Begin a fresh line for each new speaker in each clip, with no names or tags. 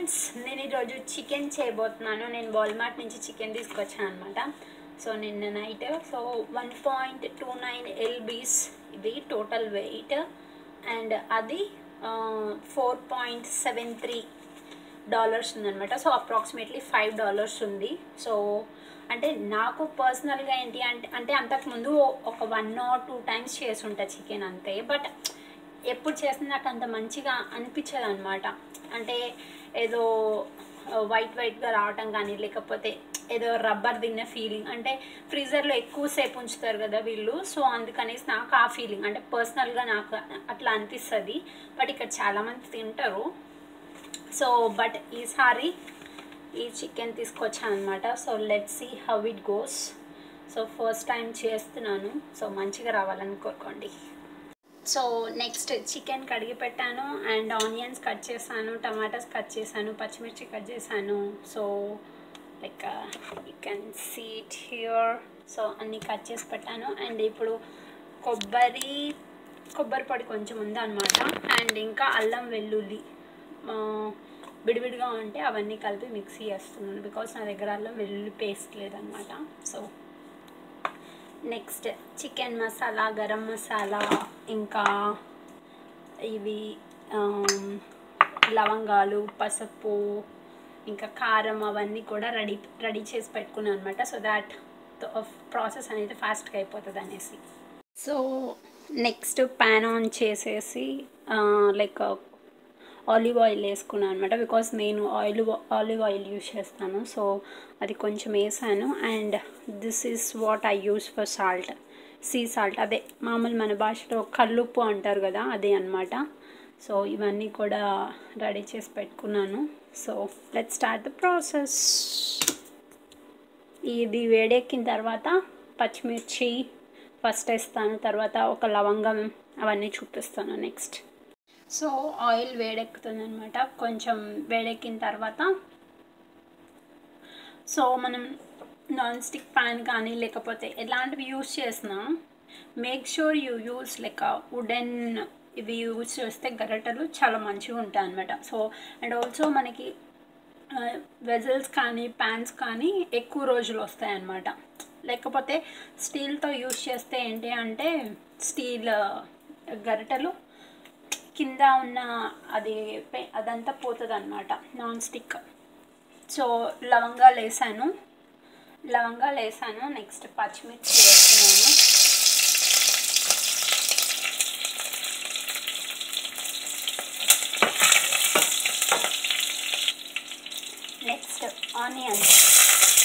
Friends నేను ఈరోజు chicken చేయబోతున్నాను. నేను వాల్మార్ట్ నుంచి చికెన్ తీసుకొచ్చాను అనమాట సో నిన్న night so one point two nine LBs ఇది టోటల్ వెయిట్ అండ్ అది four point seven three dollars ఉందనమాట సో అప్రాక్సిమేట్లీ ఫైవ్ డాలర్స్ ఉంది. సో అంటే నాకు పర్సనల్గా ఏంటి అంటే అంటే అంతకుముందు ఒక వన్ ఆర్ టూ టైమ్స్ చేసి ఉంటా చికెన్ అంతే. బట్ ఎప్పుడు చేసిన నాకు అంత మంచిగా అనిపించదు అనమాట అంటే ఏదో వైట్ వైట్గా రావటం కానీ లేకపోతే ఏదో రబ్బర్ తిన్న ఫీలింగ్ అంటే ఫ్రీజర్లో ఎక్కువసేపు ఉంచుతారు కదా వీళ్ళు. సో అందుకనేసి నాకు ఆ ఫీలింగ్ అంటే పర్సనల్గా నాకు అట్లా అనిపిస్తుంది. బట్ ఇక్కడ చాలామంది తింటారు. సో బట్ ఈసారి ఈ చికెన్ తీసుకొచ్చాను అనమాట so let see how it goes so first time చేస్తున్నాను. సో మంచిగా రావాలని కోరుకోండి. సో నెక్స్ట్ చికెన్ కడిగి పెట్టాను అండ్ ఆనియన్స్ కట్ చేశాను టమాటాస్ కట్ చేశాను పచ్చిమిర్చి కట్ చేశాను. So like you can see it here so అన్నీ కట్ చేసి పెట్టాను. అండ్ ఇప్పుడు కొబ్బరి కొబ్బరి పొడి కొంచెం ఉందన్నమాట. అండ్ ఇంకా అల్లం వెల్లుల్లి విడివిడిగా ఉంటే అవన్నీ కలిపి మిక్సీ చేస్తున్నాను. బికాస్ నా దగ్గర అల్లం వెల్లుల్లి పేస్ట్ లేదనమాట so next chicken masala garam masala ఇంకా ఇవి లవంగాలు పసుపు ఇంకా కారం అవన్నీ కూడా రెడీ రెడీ చేసి పెట్టుకున్నాను అనమాట సో దాట్ ప్రాసెస్ అనేది ఫాస్ట్గా అయిపోతుంది అనేసి. సో నెక్స్ట్ ప్యాన్ ఆన్ చేసేసి లైక్ ఆలివ్ ఆయిల్ వేసుకున్నాను అనమాట బికాస్ నేను ఆయిల్ ఆలివ్ ఆయిల్ యూజ్ చేస్తాను. సో అది కొంచెం వేసాను. And this is what I use for salt sea salt అదే మామూలు మన భాషలో కల్లుప్పు అంటారు కదా అదే అనమాట సో ఇవన్నీ కూడా రెడీ చేసి పెట్టుకున్నాను. So let start the process ఇది వేడెక్కిన తర్వాత పచ్చిమిర్చి ఫస్ట్ వేస్తాను. తర్వాత ఒక లవంగం అవన్నీ చూపిస్తాను నెక్స్ట్ సో ఆయిల్ వేడెక్కుతుంది అనమాట కొంచెం వేడెక్కిన తర్వాత సో మనం నాన్ స్టిక్ ప్యాన్ కానీ లేకపోతే ఎలాంటివి యూజ్ చేసినా make sure you use like wooden ఇవి యూజ్ చేస్తే గరటలు చాలా మంచిగా ఉంటాయి అనమాట సో అండ్ ఆల్సో మనకి వెజల్స్ కానీ ప్యాన్స్ కానీ ఎక్కువ రోజులు వస్తాయి అన్నమాట లేకపోతే స్టీల్తో యూజ్ చేస్తే ఏంటి అంటే స్టీల్ గరిటెలు కింద ఉన్న అది అదంతా పోతుంది అనమాట నాన్ స్టిక్ సో లవంగాలు వేసాను లవంగాలు వేసాను నెక్స్ట్ పచ్చిమిర్చి వేస్తున్నాను. నెక్స్ట్ ఆనియన్స్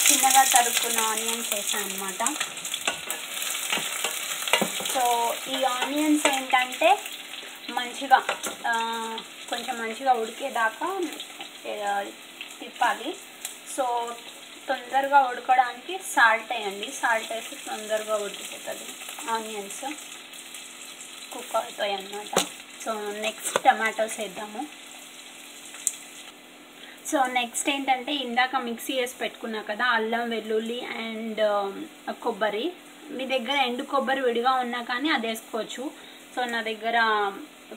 చిన్నగా తరుక్కున్న ఆనియన్స్ వేసాను అనమాట సో ఈ ఆనియన్స్ ఏంటంటే మంచిగా కొంచెం మంచిగా ఉడికేదాకా తిప్పాలి. సో తొందరగా ఉడకడానికి సాల్ట్ వేయండి. సాల్ట్ వేసి తొందరగా ఉడికిపోతుంది. ఆనియన్స్ కుక్ అవుతాయి అన్నమాట. సో నెక్స్ట్ టమాటోస్ వేద్దాము. సో నెక్స్ట్ ఏంటంటే ఇందాక మిక్సీ వేసి పెట్టుకున్నా కదా అల్లం వెల్లుల్లి అండ్ కొబ్బరి. మీ దగ్గర ఎండు కొబ్బరి విడిగా ఉన్నా కానీ అది వేసుకోవచ్చు. సో నా దగ్గర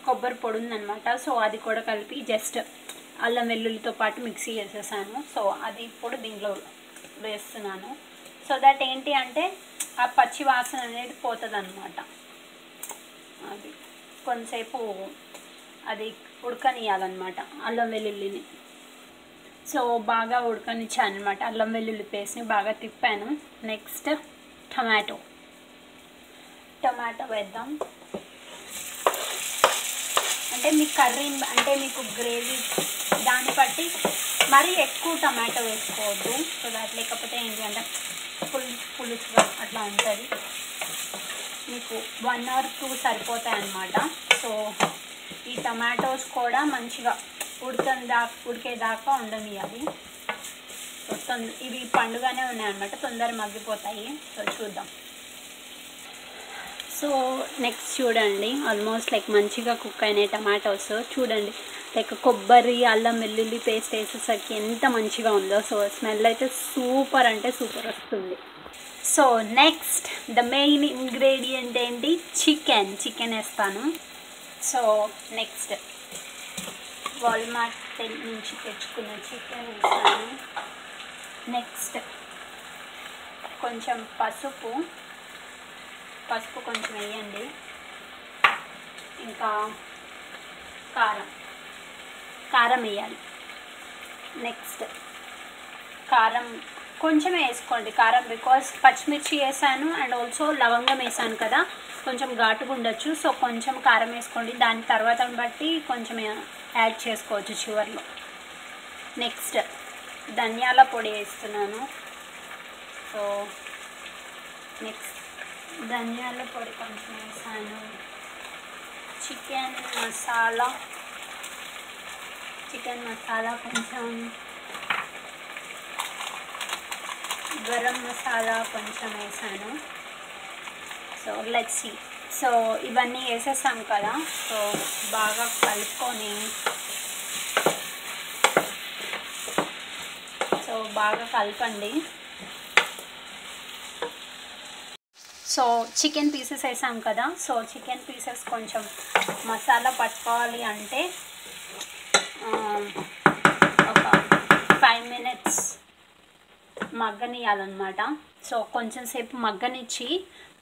కొబ్బరి పొడి ఉందనమాట సో అది కూడా కలిపి జస్ట్ అల్లం వెల్లుల్లితో పాటు మిక్సీ చేసేసాను. సో అది ఇప్పుడు దీంట్లో వేస్తున్నాను. సో దట్ ఏంటి అంటే ఆ పచ్చి వాసన అనేది పోతుంది అనమాట అది కొంతసేపు అది ఉడకనియాలన్నమాట అల్లం వెల్లుల్లిని. సో బాగా ఉడకనిచ్చాను అనమాట అల్లం వెల్లుల్లి పేస్ట్ని బాగా తిప్పాను. నెక్స్ట్ టమాటో టమాటో వేద్దాం. అంటే మీ కర్రీ అంటే మీకు గ్రేవీ దాన్ని బట్టి మరీ ఎక్కువ టమాటో వేసుకోవద్దు. సో దాట్ లేకపోతే ఏంటి అంటే పుల్ పులుసుగా అట్లా ఉంటుంది. మీకు వన్ అవర్ టూ సరిపోతాయి అన్నమాట సో ఈ టమాటోస్ కూడా మంచిగా ఉడకని దాకా ఉడికేదాకా ఉండనియాలి సో తొంద ఇవి పండుగనే ఉన్నాయన్నమాట. తొందర మగ్గిపోతాయి. సో చూద్దాం. సో నెక్స్ట్ చూడండి ఆల్మోస్ట్ లైక్ మంచిగా కుక్ అయినాయి టమాటోస్ చూడండి లైక్ కొబ్బరి అల్లం వెల్లుల్లి పేస్ట్ వేసేసరికి ఎంత మంచిగా ఉందో. సో స్మెల్ అయితే సూపర్ అంటే సూపర్ వస్తుంది. So next the main ingredient ఏంటి? చికెన్ చికెన్ వేస్తాను. సో నెక్స్ట్ వాల్మార్ట్ నుంచి తెచ్చుకున్న చికెన్ వేస్తాను. నెక్స్ట్ కొంచెం పసుపు. పసుపు కొంచెం వేయండి. ఇంకా కారం. కారం వేయాలి. నెక్స్ట్ కారం కొంచెం వేసుకోండి. కారం బికాస్ పచ్చిమిర్చి వేసాను అండ్ ఆల్సో లవంగం వేసాను కదా కొంచెం ఘాటుగా ఉండొచ్చు. సో కొంచెం కారం వేసుకోండి. దాని తర్వాత బట్టి కొంచెం యాడ్ చేసుకోవచ్చు చివర్లో. నెక్స్ట్ ధనియాల పొడి వేస్తున్నాను. సో నెక్స్ట్ ధనియాల పొడి కొంచెం వేసాను. చికెన్ మసాలా. చికెన్ మసాలా కొంచెం. గరం మసాలా కొంచెం వేసాను. సో లచ్చి సో ఇవన్నీ వేసేసాం కదా. సో బాగా కలుపుకొని. సో బాగా కలపండి. సో చికెన్ పీసెస్ వేసాం కదా సో చికెన్ పీసెస్ కొంచెం మసాలా పట్టుకోవాలి అంటే ఒక ఫైవ్ మినిట్స్ మగ్గనియాలన్నమాట సో కొంచెం సేపు మగ్గనిచ్చి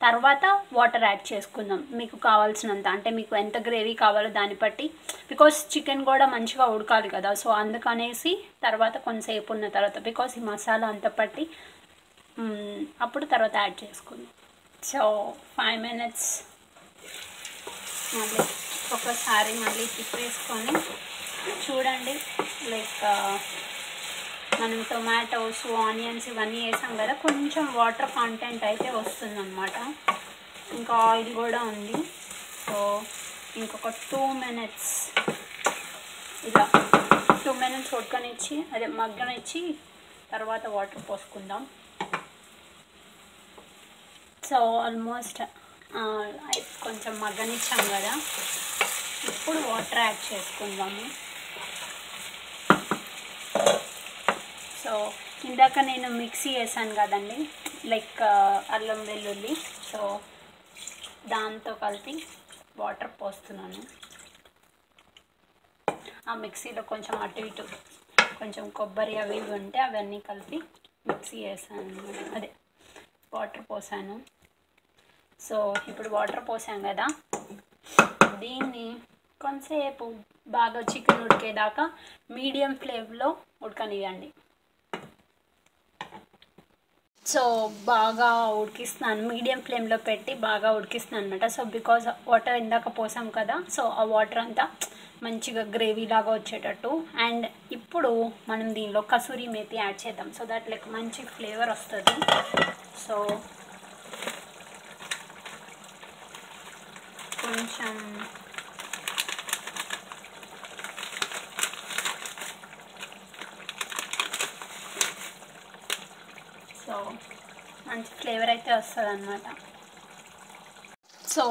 తర్వాత వాటర్ యాడ్ చేసుకుందాం. మీకు కావాల్సినంత అంటే మీకు ఎంత గ్రేవీ కావాలో దాన్ని బట్టి. బికాస్ చికెన్ కూడా మంచిగా ఉడకాలి కదా సో అందుకనేసి తర్వాత కొంచెంసేపు ఉన్న తర్వాత బికాస్ ఈ మసాలా అంత పట్టి అప్పుడు తర్వాత యాడ్ చేసుకుందాం. సో ఫైవ్ మినిట్స్ మళ్ళీ ఒకసారి మళ్ళీ తిప్పేసుకొని చూడండి లైక్ uh, మనం టొమాటోస్ ఆనియన్స్ ఇవన్నీ వేసాం కదా కొంచెం వాటర్ కంటెంట్ అయితే వస్తుందన్నమాట. ఇంకా ఆయిల్ కూడా ఉంది. సో ఇంకొక టూ మినిట్స్ ఇలా టూ మినిట్స్ ఉడకనిచ్చి అదే మగ్గనిచ్చి తర్వాత వాటర్ పోసుకుందాం. సో ఆల్మోస్ట్ కొంచెం మగ్గనిచ్చాం కదా. ఇప్పుడు వాటర్ యాడ్ చేసుకుందాము. సో ఇందాక నేను మిక్సీ వేసాను కదండి లైక్ అల్లం వెల్లుల్లి. సో దాంతో కలిపి వాటర్ పోస్తున్నాను. ఆ మిక్సీలో కొంచెం అటు ఇటు కొంచెం కొబ్బరి అవి ఇవి ఉంటే అవన్నీ కలిపి మిక్సీ వేసాను అదే వాటర్ పోసాను. సో ఇప్పుడు వాటర్ పోసాం కదా. దీన్ని కొంతసేపు బాగా చికెన్ ఉడికేదాకా మీడియం ఫ్లేమ్లో ఉడకనివ్వండి. సో బాగా ఉడికిస్తున్నాను. మీడియం ఫ్లేమ్లో పెట్టి బాగా ఉడికిస్తున్నాను అనమాట సో బికాజ్ వాటర్ ఇందాక పోసాం కదా. సో ఆ వాటర్ అంతా మంచిగా గ్రేవీ లాగా వచ్చేటట్టు. అండ్ ఇప్పుడు మనం దీనిలో కసూరి మేతి యాడ్ చేద్దాం. సో దాట్ లైక్ మంచి ఫ్లేవర్ వస్తుంది. సో కొంచెం సో మంచి ఫ్లేవర్ అయితే వస్తుంది అనమాట సో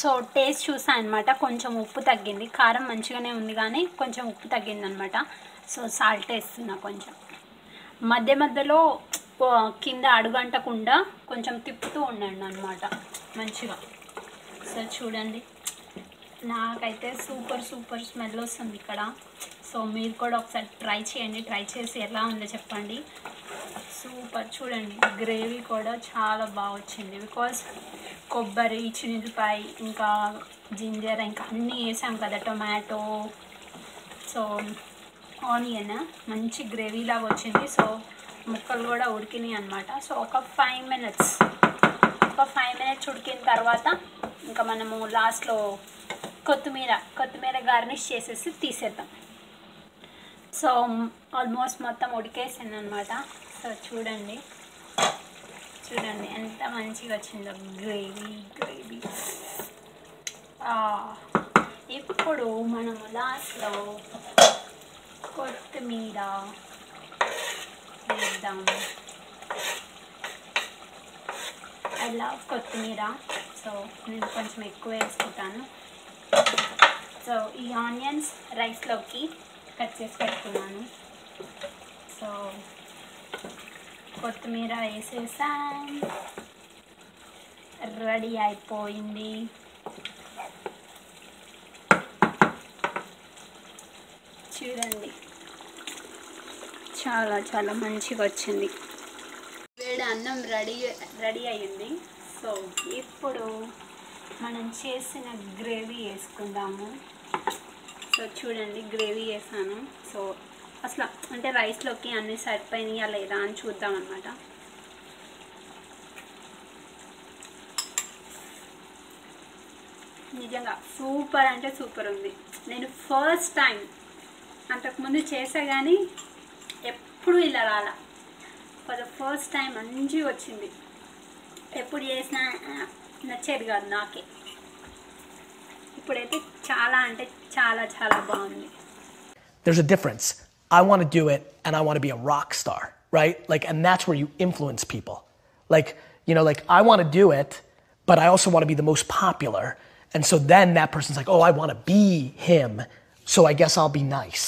సో టేస్ట్ చూసాను అనమాట కొంచెం ఉప్పు తగ్గింది. కారం మంచిగానే ఉంది కానీ కొంచెం ఉప్పు తగ్గింది అనమాట సో సాల్ట్ వేస్తున్నా కొంచెం. మధ్య మధ్యలో కింద అడుగంటకుండా కొంచెం తిప్పుతూ ఉండండి అనమాట మంచిగా. ఒకసారి చూడండి. నాకైతే సూపర్ సూపర్ స్మెల్ వస్తుంది ఇక్కడ. సో మీరు కూడా ఒకసారి ట్రై చేయండి. ట్రై చేసి ఎలా ఉందో చెప్పండి. సూపర్ చూడండి. గ్రేవీ కూడా చాలా బాగా వచ్చింది. బికాజ్ కొబ్బరి చిన్నిపాయ ఇంకా జింజర్ ఇంకా అన్నీ వేసాం కదా టొమాటో. సో ఆనియన్ మంచి గ్రేవీ లాగా వచ్చింది. సో ముక్కలు కూడా ఉడికినాయి అనమాట సో ఒక ఫైవ్ మినిట్స్ ఒక ఫైవ్ మినిట్స్ ఉడికిన తర్వాత ఇంకా మనము లాస్ట్లో కొత్తిమీర కొత్తిమీర గార్నిష్ చేసేసి తీసేద్దాం. సో ఆల్మోస్ట్ మొత్తం ఉడికేసింది అనమాట సో చూడండి. చూడండి ఎంత మంచిగా వచ్చిందో. గ్రేవీ గ్రేవీ ఇప్పుడు మనము లాస్ట్లో కొత్తిమీర వేద్దాం ఐ లవ్ కొత్తిమీర. సో నేను కొంచెం ఎక్కువ వేసుకుంటాను. సో ఈ ఆనియన్స్ రైస్లోకి కట్ చేసి పెట్టుకున్నాను. సో కొత్తిమీర వేసేసా. రెడీ అయిపోయింది. చూడండి. చాలా చాలా మంచిగా వచ్చింది. వేడి అన్నం రెడీ రెడీ అయ్యింది. సో ఇప్పుడు మనం చేసిన గ్రేవీ వేసుకుందాము. సో చూడండి గ్రేవీ వేసాను సో అసలు అంటే రైస్లోకి అన్ని సరిపోయినాయా లేదా అని చూద్దాం అనమాట నిజంగా సూపర్ అంటే సూపర్ ఉంది. నేను ఫస్ట్ టైం అంతకుముందు చేసా కానీ ఎప్పుడు ఇలా రాలా. ఫర్ ద ఫస్ట్ టైం మంచిగా వచ్చింది. ఎప్పుడు చేసినా ఆ, నచ్చేది కాదు నాకే ఇప్పుడైతే చాలా అంటే చాలా చాలా బాగుంది
there's a difference. I want to do it and I want to be a rock star, right? Like, and that's where you influence people. Like, you know, like I want to do it, but I also want to be the most popular. And so then that person's like, oh, I want to be him. So I guess I'll be nice.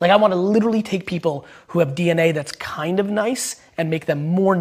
Like, I want to literally take people who have DNA that's kind of nice and make them more